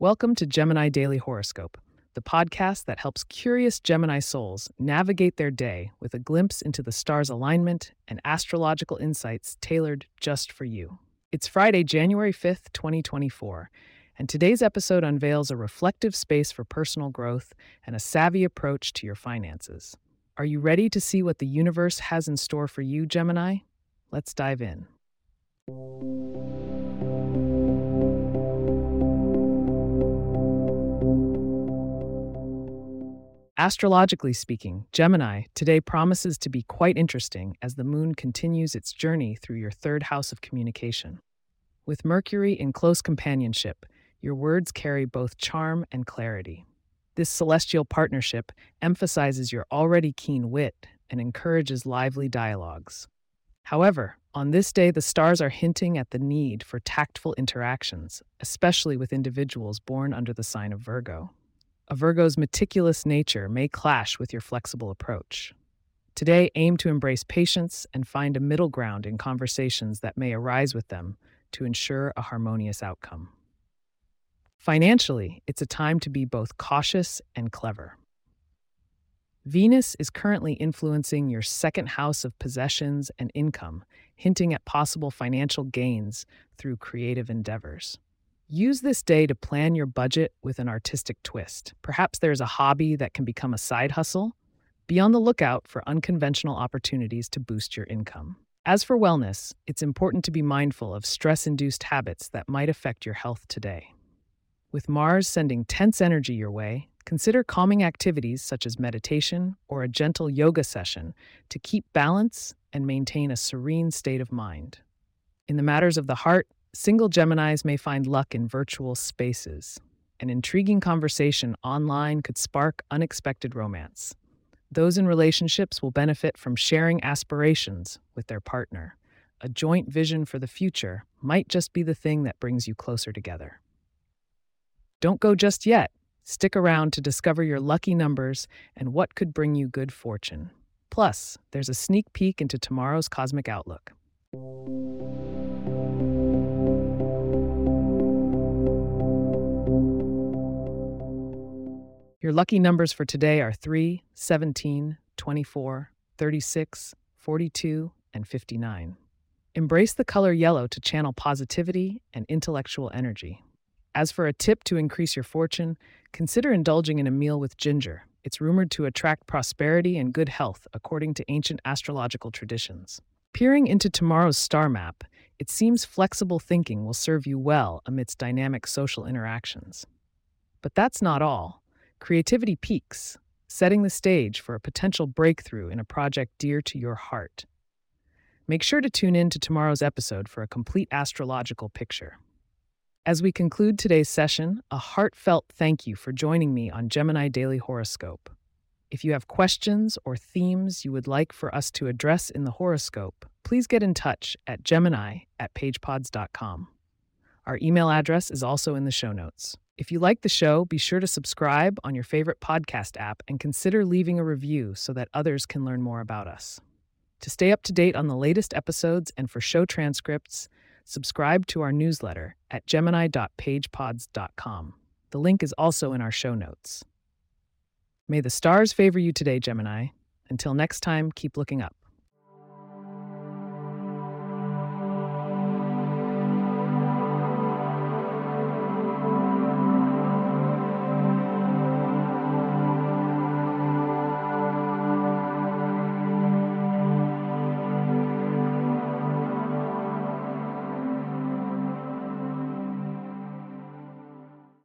Welcome to Gemini Daily Horoscope, the podcast that helps curious Gemini souls navigate their day with a glimpse into the stars' alignment and astrological insights tailored just for you. It's Friday, January 5th, 2024, and today's episode unveils a reflective space for personal growth and a savvy approach to your finances. Are you ready to see what the universe has in store for you, Gemini? Let's dive in. Astrologically speaking, Gemini today promises to be quite interesting as the moon continues its journey through your third house of communication. With Mercury in close companionship, your words carry both charm and clarity. This celestial partnership emphasizes your already keen wit and encourages lively dialogues. However, on this day, the stars are hinting at the need for tactful interactions, especially with individuals born under the sign of Virgo. A Virgo's meticulous nature may clash with your flexible approach. Today, aim to embrace patience and find a middle ground in conversations that may arise with them to ensure a harmonious outcome. Financially, it's a time to be both cautious and clever. Venus is currently influencing your second house of possessions and income, hinting at possible financial gains through creative endeavors. Use this day to plan your budget with an artistic twist. Perhaps there's a hobby that can become a side hustle. Be on the lookout for unconventional opportunities to boost your income. As for wellness, it's important to be mindful of stress induced habits that might affect your health today. With Mars sending tense energy your way, consider calming activities such as meditation or a gentle yoga session to keep balance and maintain a serene state of mind. In the matters of the heart, Single Geminis may find luck in virtual spaces. An intriguing conversation online could spark unexpected romance. Those in relationships will benefit from sharing aspirations with their partner. A joint vision for the future might just be the thing that brings you closer together. Don't go just yet. Stick around to discover your lucky numbers and what could bring you good fortune. Plus, there's a sneak peek into tomorrow's cosmic outlook. Your lucky numbers for today are 3, 17, 24, 36, 42, and 59. Embrace the color yellow to channel positivity and intellectual energy. As for a tip to increase your fortune, consider indulging in a meal with ginger. It's rumored to attract prosperity and good health, according to ancient astrological traditions. Peering into tomorrow's star map, it seems flexible thinking will serve you well amidst dynamic social interactions. But that's not all. Creativity peaks, setting the stage for a potential breakthrough in a project dear to your heart. Make sure to tune in to tomorrow's episode for a complete astrological picture. As we conclude today's session, a heartfelt thank you for joining me on Gemini Daily Horoscope. If you have questions or themes you would like for us to address in the horoscope, please get in touch at gemini at pagepods.com. Our email address is also in the show notes. If you like the show, be sure to subscribe on your favorite podcast app and consider leaving a review so that others can learn more about us. To stay up to date on the latest episodes and for show transcripts, subscribe to our newsletter at gemini.pagepods.com. The link is also in our show notes. May the stars favor you today, Gemini. Until next time, keep looking up.